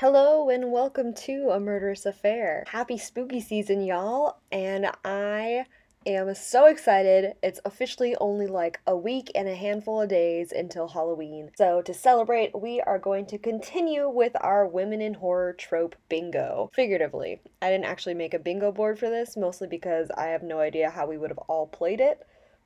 Hello and welcome to A Murderous Affair. Happy spooky season, y'all, and I am so excited. It's officially only like a week and a handful of days until Halloween. So, to celebrate, we are going to continue with our Women in Horror trope bingo. Figuratively, I didn't actually make a bingo board for this, mostly because I have no idea how we would have all played it.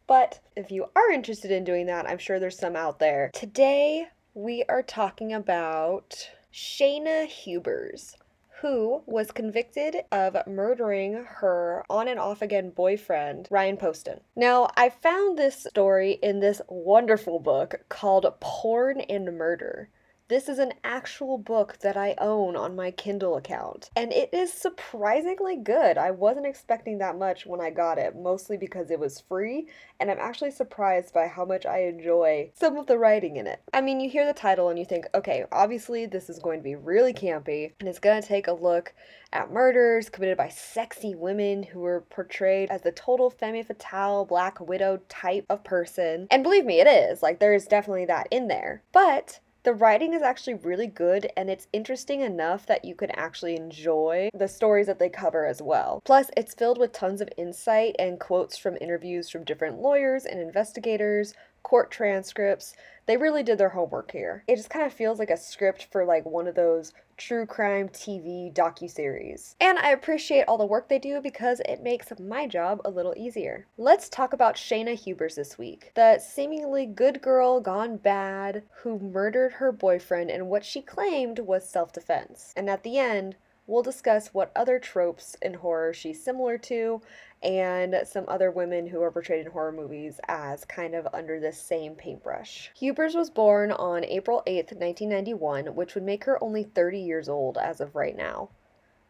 But if you are interested in doing that, I'm sure there's some out there. Today, we are talking about Shayna Hubers who was convicted of murdering her on and off again boyfriend, Ryan Poston. Now, I found this story in this wonderful book called Porn and Murder. This is an actual book that I own on my Kindle account, and it is surprisingly good. I wasn't expecting that much when I got it, mostly because it was free, and I'm actually surprised by how much I enjoy some of the writing in it. I mean, you hear the title and you think, okay, obviously this is going to be really campy, and it's going to take a look at murders committed by sexy women who were portrayed as the total femme fatale, black widow type of person. And believe me, it is. Like, there is definitely that in there. But the writing is actually really good and it's interesting enough that you can actually enjoy the stories that they cover as well. Plus, it's filled with tons of insight and quotes from interviews from different lawyers and investigators, court transcripts. They really did their homework here. It just kind of feels like a script for like one of those true crime TV docu-series. And I appreciate all the work they do because it makes my job a little easier. Let's talk about Shayna Hubers this week, the seemingly good girl gone bad who murdered her boyfriend in what she claimed was self-defense. And at the end, we'll discuss what other tropes in horror she's similar to and some other women who are portrayed in horror movies as kind of under this same paintbrush. Hubers was born on April 8th, 1991, which would make her only 30 years old as of right now.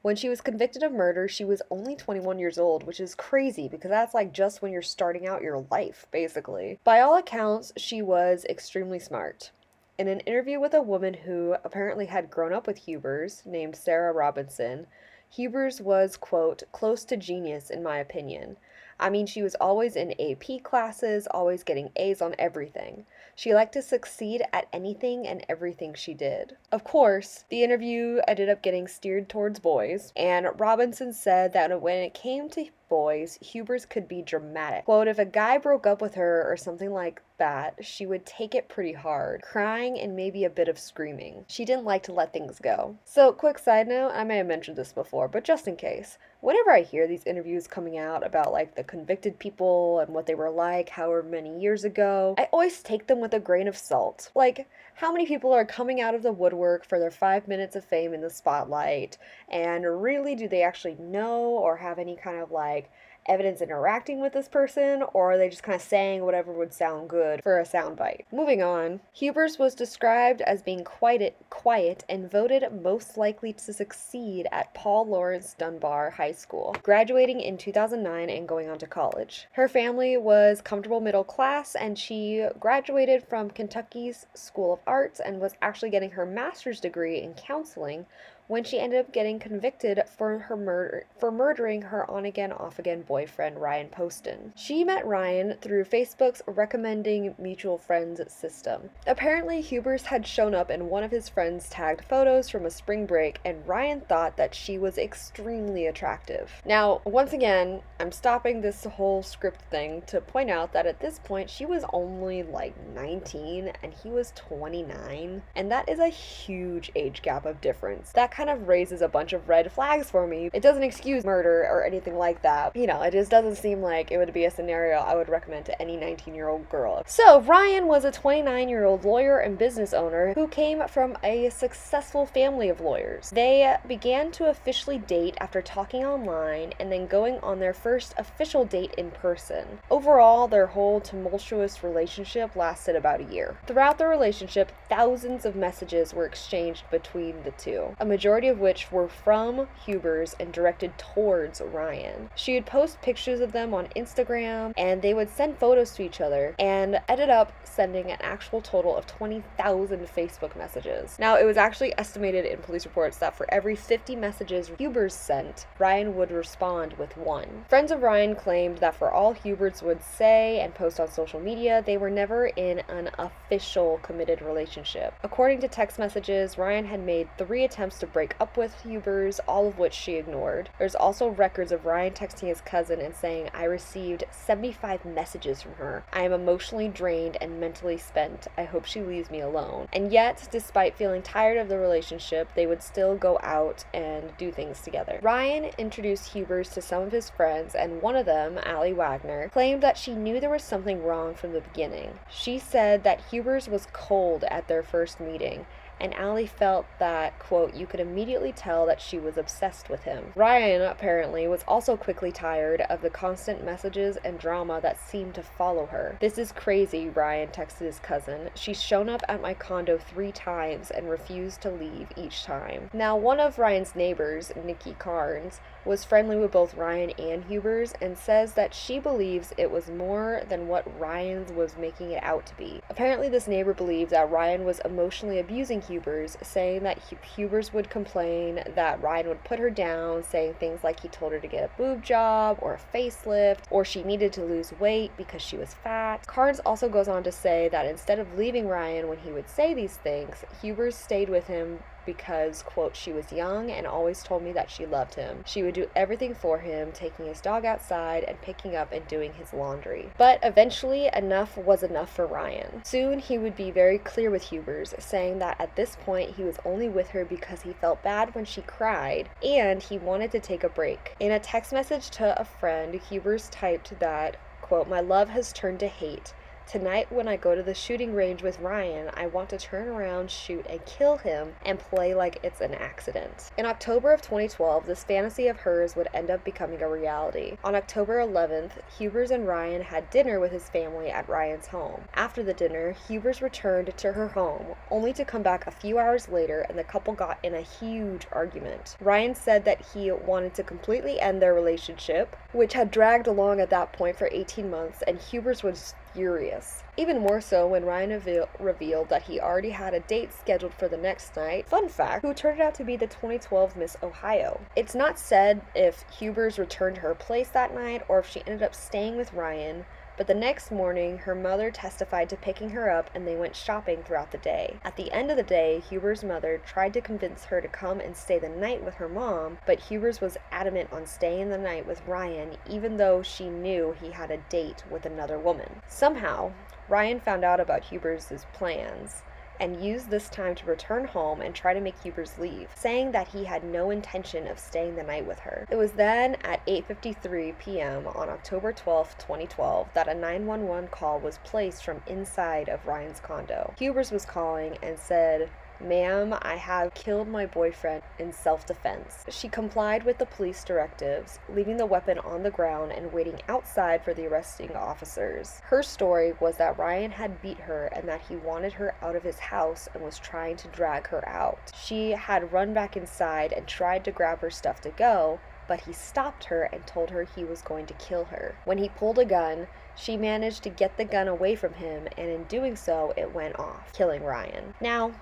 When she was convicted of murder, she was only 21 years old, which is crazy because that's like just when you're starting out your life, basically. By all accounts, she was extremely smart. In an interview with a woman who apparently had grown up with Hubers, named Sarah Robinson, Hubers was, quote, close to genius in my opinion. I mean, she was always in AP classes, always getting A's on everything. She liked to succeed at anything and everything she did. Of course, the interview ended up getting steered towards boys, and Robinson said that when it came to boys, Hubers could be dramatic. Quote, if a guy broke up with her or something like that, she would take it pretty hard, crying and maybe a bit of screaming. She didn't like to let things go. So, quick side note, I may have mentioned this before, but just in case, whenever I hear these interviews coming out about like the convicted people and what they were like however many years ago, I always take them with a grain of salt. Like, how many people are coming out of the woodwork for their five minutes of fame in the spotlight, and really do they actually know or have any kind of like evidence interacting with this person, or are they just kind of saying whatever would sound good for a soundbite? Moving on, Hubers was described as being quiet, quiet and voted most likely to succeed at Paul Laurence Dunbar High School, graduating in 2009 and going on to college. Her family was comfortable middle class, and she graduated from Kentucky's School of Arts and was actually getting her master's degree in counseling when she ended up getting convicted for her murder for murdering her on again off again boyfriend Ryan Poston. She met Ryan through Facebook's recommending mutual friends system. Apparently Hubers had shown up in one of his friends tagged photos from a spring break and Ryan thought that she was extremely attractive. Now, once again, I'm stopping this whole script thing to point out that at this point she was only like 19 and he was 29 and that is a huge age gap of difference. That kind of raises a bunch of red flags for me. It doesn't excuse murder or anything like that. You know, it just doesn't seem like it would be a scenario I would recommend to any 19 year old girl. So, Ryan was a 29 year old lawyer and business owner who came from a successful family of lawyers. They began to officially date after talking online and then going on their first official date in person. Overall, their whole tumultuous relationship lasted about a year. Throughout the relationship, thousands of messages were exchanged between the two. A majority majority of which were from Hubers and directed towards Ryan. She would post pictures of them on Instagram and they would send photos to each other and ended up sending an actual total of 20,000 Facebook messages. Now, it was actually estimated in police reports that for every 50 messages Hubers sent, Ryan would respond with one. Friends of Ryan claimed that for all Hubers would say and post on social media, they were never in an official committed relationship. According to text messages, Ryan had made three attempts to break up with Hubers, all of which she ignored. There's also records of Ryan texting his cousin and saying, I received 75 messages from her. I am emotionally drained and mentally spent. I hope she leaves me alone. And yet, despite feeling tired of the relationship, they would still go out and do things together. Ryan introduced Hubers to some of his friends, and one of them, Allie Wagner, claimed that she knew there was something wrong from the beginning. She said that Hubers was cold at their first meeting and Allie felt that, quote, you could immediately tell that she was obsessed with him. Ryan, apparently, was also quickly tired of the constant messages and drama that seemed to follow her. This is crazy, Ryan texted his cousin. She's shown up at my condo three times and refused to leave each time. Now, one of Ryan's neighbors, Nikki Carnes, was friendly with both Ryan and Hubers and says that she believes it was more than what Ryan was making it out to be. Apparently, this neighbor believed that Ryan was emotionally abusing Hubers, saying that Hubers would complain that Ryan would put her down, saying things like he told her to get a boob job or a facelift, or she needed to lose weight because she was fat. Carnes also goes on to say that instead of leaving Ryan when he would say these things, Hubers stayed with him because, quote, she was young and always told me that she loved him. She would do everything for him, taking his dog outside and picking up and doing his laundry. But eventually, enough was enough for Ryan. Soon, he would be very clear with Hubers, saying that at this point he was only with her because he felt bad when she cried and he wanted to take a break. In a text message to a friend, Hubers typed that, quote, My love has turned to hate. Tonight, when I go to the shooting range with Ryan, I want to turn around, shoot, and kill him and play like it's an accident. In October of 2012, this fantasy of hers would end up becoming a reality. On October 11th, Hubers and Ryan had dinner with his family at Ryan's home. After the dinner, Hubers returned to her home, only to come back a few hours later and the couple got in a huge argument. Ryan said that he wanted to completely end their relationship, which had dragged along at that point for 18 months, and Hubers was furious. Even more so when Ryan revealed that he already had a date scheduled for the next night. Fun fact, who turned out to be the 2012 Miss Ohio. It's not said if Hubers returned her place that night or if she ended up staying with Ryan, but the next morning, her mother testified to picking her up and they went shopping throughout the day. At the end of the day, Hubers' mother tried to convince her to come and stay the night with her mom, but Hubers was adamant on staying the night with Ryan even though she knew he had a date with another woman. Somehow, Ryan found out about Hubers' plans and used this time to return home and try to make Hubers leave, saying that he had no intention of staying the night with her. It was then at 8:53 p.m. on October 12, 2012, that a 911 call was placed from inside of Ryan's condo. Hubers was calling and said, Ma'am, I have killed my boyfriend in self defense. She complied with the police directives, leaving the weapon on the ground and waiting outside for the arresting officers. Her story was that Ryan had beat her and that he wanted her out of his house and was trying to drag her out. She had run back inside and tried to grab her stuff to go, but he stopped her and told her he was going to kill her. When he pulled a gun, she managed to get the gun away from him, and in doing so, it went off, killing Ryan. Now,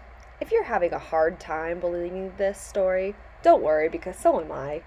if you're having a hard time believing this story, don't worry because so am I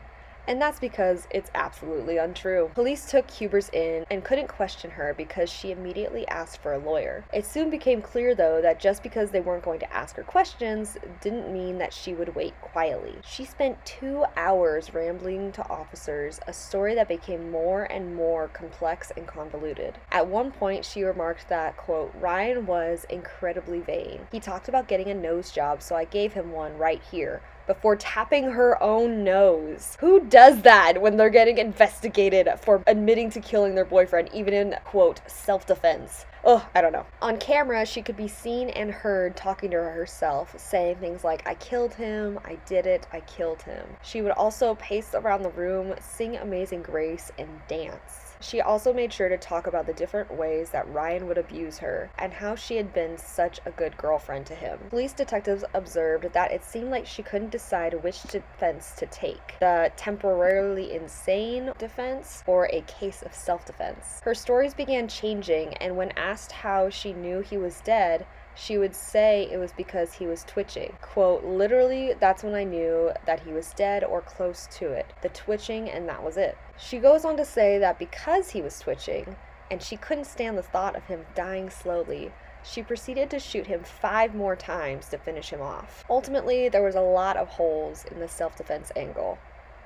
and that's because it's absolutely untrue. Police took Hubers in and couldn't question her because she immediately asked for a lawyer. It soon became clear, though, that just because they weren't going to ask her questions didn't mean that she would wait quietly. She spent two hours rambling to officers, a story that became more and more complex and convoluted. At one point, she remarked that, quote, Ryan was incredibly vain. He talked about getting a nose job, so I gave him one right here before tapping her own nose. Who does that when they're getting investigated for admitting to killing their boyfriend, even in, quote, self defense? Oh, I don't know. On camera, she could be seen and heard talking to herself, saying things like, I killed him, I did it, I killed him. She would also pace around the room, sing Amazing Grace, and dance. She also made sure to talk about the different ways that Ryan would abuse her and how she had been such a good girlfriend to him. Police detectives observed that it seemed like she couldn't decide which defense to take the temporarily insane defense or a case of self defense. Her stories began changing, and when asked how she knew he was dead, she would say it was because he was twitching. Quote, literally, that's when I knew that he was dead or close to it. The twitching, and that was it. She goes on to say that because he was twitching, and she couldn't stand the thought of him dying slowly, she proceeded to shoot him five more times to finish him off. Ultimately, there was a lot of holes in the self defense angle.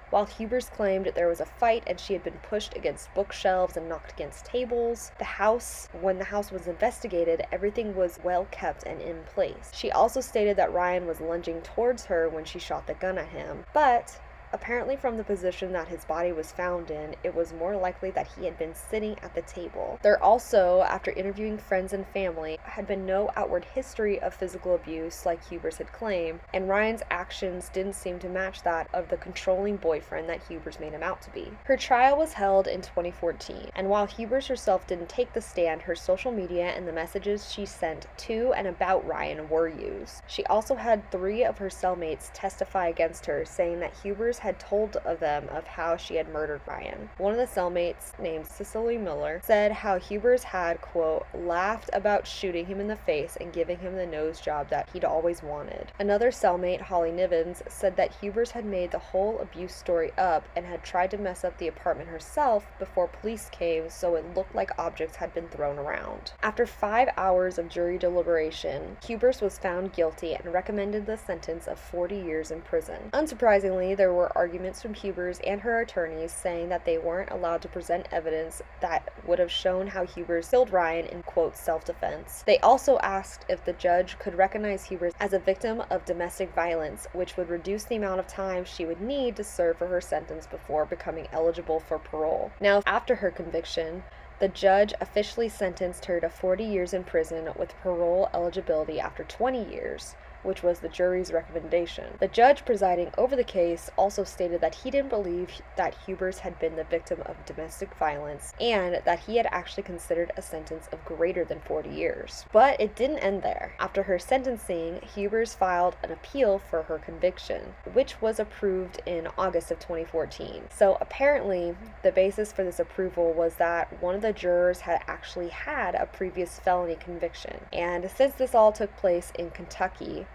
While Hubers claimed there was a fight and she had been pushed against bookshelves and knocked against tables, the house, when the house was investigated, everything was well kept and in place. She also stated that Ryan was lunging towards her when she shot the gun at him, but Apparently, from the position that his body was found in, it was more likely that he had been sitting at the table. There also, after interviewing friends and family, had been no outward history of physical abuse like Hubers had claimed, and Ryan's actions didn't seem to match that of the controlling boyfriend that Hubers made him out to be. Her trial was held in 2014, and while Hubers herself didn't take the stand, her social media and the messages she sent to and about Ryan were used. She also had three of her cellmates testify against her, saying that Hubers had told of them of how she had murdered Ryan. One of the cellmates, named Cicely Miller, said how Hubers had, quote, laughed about shooting him in the face and giving him the nose job that he'd always wanted. Another cellmate, Holly Nivens, said that Hubers had made the whole abuse story up and had tried to mess up the apartment herself before police came so it looked like objects had been thrown around. After five hours of jury deliberation, Hubers was found guilty and recommended the sentence of 40 years in prison. Unsurprisingly, there were arguments from Hubers and her attorneys saying that they weren't allowed to present evidence that would have shown how Hubers killed Ryan in quote self defense. They also asked if the judge could recognize Hubers as a victim of domestic violence, which would reduce the amount of time she would need to serve for her sentence before becoming eligible for parole. Now, after her conviction, the judge officially sentenced her to 40 years in prison with parole eligibility after 20 years which was the jury's recommendation. The judge presiding over the case also stated that he didn't believe that Hubers had been the victim of domestic violence and that he had actually considered a sentence of greater than 40 years. But it didn't end there. After her sentencing, Hubers filed an appeal for her conviction, which was approved in August of 2014. So apparently, the basis for this approval was that one of the jurors had actually had a previous felony conviction. And since this all took place in Kentucky,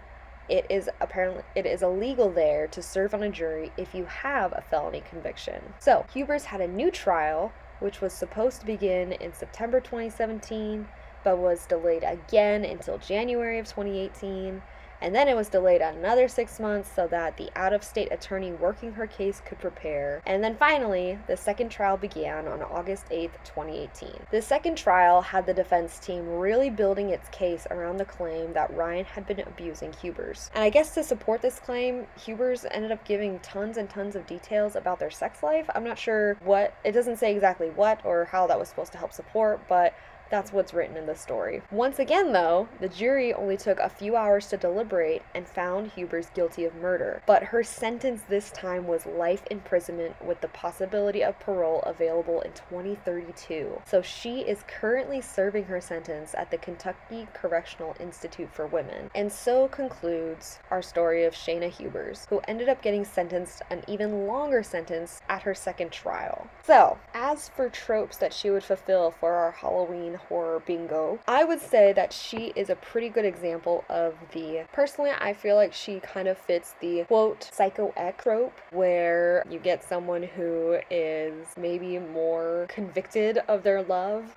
it is apparently it is illegal there to serve on a jury if you have a felony conviction. So, Hubers had a new trial which was supposed to begin in September 2017 but was delayed again until January of 2018 and then it was delayed another six months so that the out of state attorney working her case could prepare. And then finally, the second trial began on August 8th, 2018. The second trial had the defense team really building its case around the claim that Ryan had been abusing Hubers. And I guess to support this claim, Hubers ended up giving tons and tons of details about their sex life. I'm not sure what, it doesn't say exactly what or how that was supposed to help support, but that's what's written in the story. Once again, though, the jury only took a few hours to deliberate and found Hubers guilty of murder, but her sentence this time was life imprisonment with the possibility of parole available in 2032. So she is currently serving her sentence at the Kentucky Correctional Institute for Women. And so concludes our story of Shayna Hubers, who ended up getting sentenced an even longer sentence at her second trial. So, as for tropes that she would fulfill for our Halloween horror bingo. I would say that she is a pretty good example of the. Personally, I feel like she kind of fits the quote psycho ex trope where you get someone who is maybe more convicted of their love.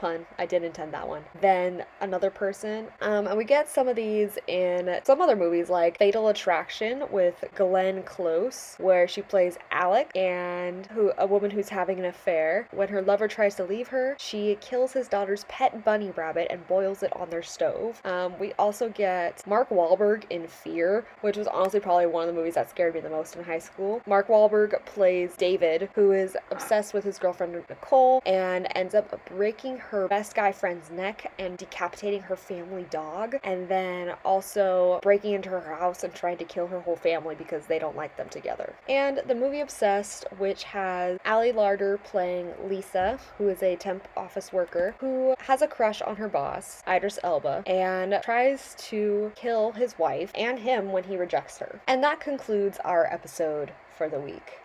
Pun. I did intend that one. Then another person. Um, and we get some of these in some other movies like Fatal Attraction with Glenn Close, where she plays Alec and who a woman who's having an affair. When her lover tries to leave her, she kills his daughter's pet bunny rabbit and boils it on their stove. Um, we also get Mark Wahlberg in Fear, which was honestly probably one of the movies that scared me the most in high school. Mark Wahlberg plays David, who is obsessed with his girlfriend Nicole and ends up breaking her her best guy friend's neck and decapitating her family dog, and then also breaking into her house and trying to kill her whole family because they don't like them together. And the movie Obsessed, which has Ali Larter playing Lisa, who is a temp office worker who has a crush on her boss, Idris Elba, and tries to kill his wife and him when he rejects her. And that concludes our episode for the week.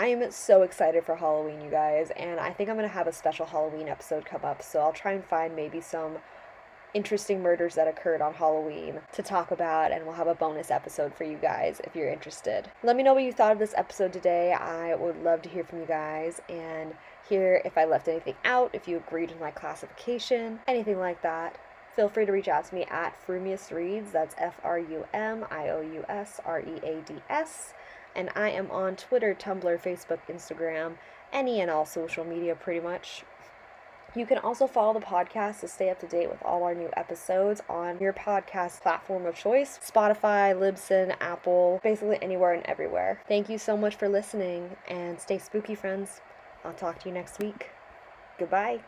I am so excited for Halloween, you guys, and I think I'm going to have a special Halloween episode come up, so I'll try and find maybe some interesting murders that occurred on Halloween to talk about, and we'll have a bonus episode for you guys if you're interested. Let me know what you thought of this episode today. I would love to hear from you guys and hear if I left anything out, if you agreed with my classification, anything like that. feel free to reach out to me at Frumious Reads. That's F R U M I O U S R E A D S. And I am on Twitter, Tumblr, Facebook, Instagram, any and all social media pretty much. You can also follow the podcast to stay up to date with all our new episodes on your podcast platform of choice Spotify, Libsyn, Apple, basically anywhere and everywhere. Thank you so much for listening and stay spooky, friends. I'll talk to you next week. Goodbye.